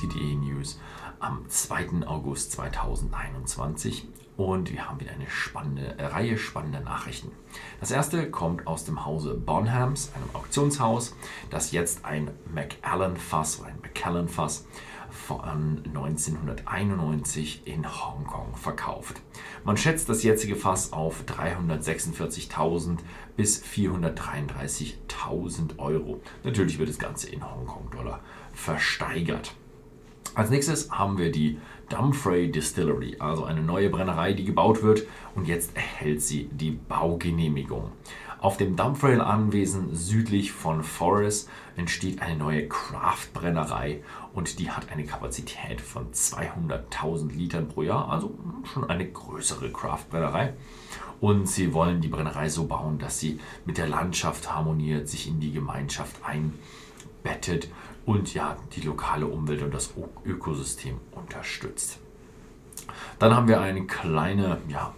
Whisky.de News am 2. August 2021 und wir haben wieder eine spannende eine Reihe spannender Nachrichten. Das erste kommt aus dem Hause Bonhams, einem Auktionshaus, das jetzt ein Macallan Fass oder ein Macallan Fass von 1991 in Hongkong verkauft. Man schätzt das jetzige Fass auf 346.000 bis 433.000 Euro. Natürlich wird das Ganze in Hongkong-Dollar versteigert. Als nächstes haben wir die Dumfrey Distillery, also eine neue Brennerei, die gebaut wird und jetzt erhält sie die Baugenehmigung. Auf dem Dumfriel-Anwesen südlich von Forest entsteht eine neue Craft-Brennerei und die hat eine Kapazität von 200.000 Litern pro Jahr, also schon eine größere Craft-Brennerei. Und sie wollen die Brennerei so bauen, dass sie mit der Landschaft harmoniert, sich in die Gemeinschaft einbettet und ja, die lokale Umwelt und das Ökosystem unterstützt. Dann haben wir eine kleine ja,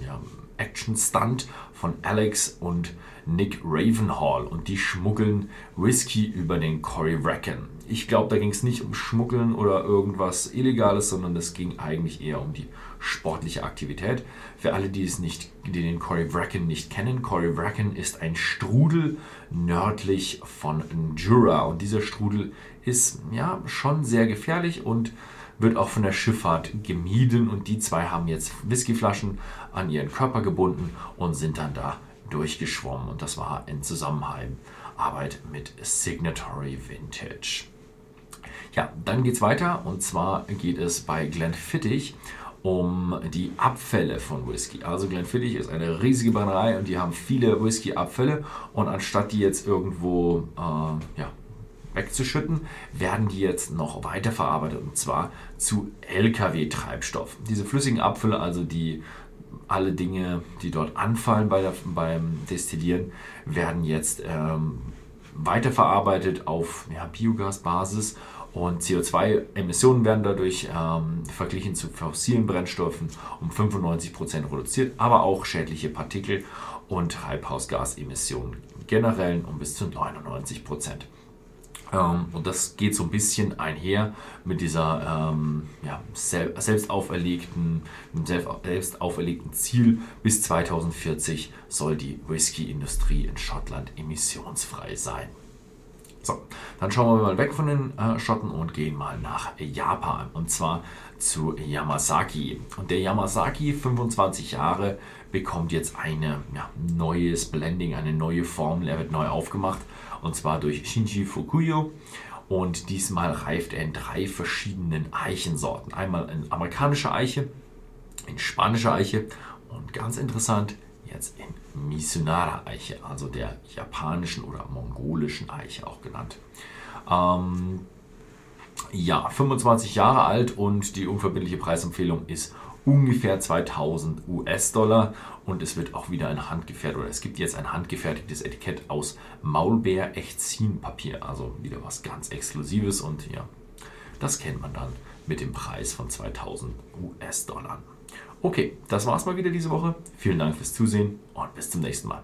ja, Action-Stunt von Alex und Nick Ravenhall und die schmuggeln Whisky über den Cory Wracken. Ich glaube, da ging es nicht um Schmuggeln oder irgendwas Illegales, sondern es ging eigentlich eher um die sportliche Aktivität. Für alle, die es nicht, die den Cory Wracken nicht kennen, Cory Wracken ist ein Strudel nördlich von Jura und dieser Strudel ist ja schon sehr gefährlich und wird auch von der Schifffahrt gemieden und die zwei haben jetzt Whiskyflaschen an ihren Körper gebunden und sind dann da durchgeschwommen und das war in Zusammenarbeit mit Signatory Vintage. Ja, dann geht es weiter und zwar geht es bei Glenfiddich um die Abfälle von Whisky. Also Glenfiddich ist eine riesige Brennerei und die haben viele Whisky-Abfälle und anstatt die jetzt irgendwo äh, ja, wegzuschütten, werden die jetzt noch weiterverarbeitet und zwar zu Lkw-Treibstoff. Diese flüssigen Abfälle, also die alle Dinge, die dort anfallen bei der, beim Destillieren, werden jetzt ähm, weiterverarbeitet auf ja, Biogasbasis und CO2-Emissionen werden dadurch ähm, verglichen zu fossilen Brennstoffen um 95% reduziert, aber auch schädliche Partikel und Treibhausgasemissionen generell um bis zu 99%. Ähm, und das geht so ein bisschen einher mit dieser ähm, ja, selbst auferlegten, selbst auferlegten Ziel, bis 2040 soll die Whisky-Industrie in Schottland emissionsfrei sein. So, dann schauen wir mal weg von den äh, Schotten und gehen mal nach Japan und zwar zu Yamazaki. Und der Yamazaki, 25 Jahre, bekommt jetzt ein ja, neues Blending, eine neue Formel. Er wird neu aufgemacht und zwar durch Shinji Fukuyo. Und diesmal reift er in drei verschiedenen Eichensorten. Einmal in amerikanischer Eiche, in spanischer Eiche und ganz interessant, jetzt in Misunara-Eiche, also der japanischen oder mongolischen Eiche auch genannt. Ähm, ja, 25 Jahre alt und die unverbindliche Preisempfehlung ist ungefähr 2000 US-Dollar und es wird auch wieder ein handgefertigt oder es gibt jetzt ein handgefertigtes Etikett aus Maulbeer Echtzin-Papier, also wieder was ganz Exklusives und ja, das kennt man dann mit dem Preis von 2000 US-Dollar. Okay, das war's mal wieder diese Woche. Vielen Dank fürs Zusehen und bis zum nächsten Mal.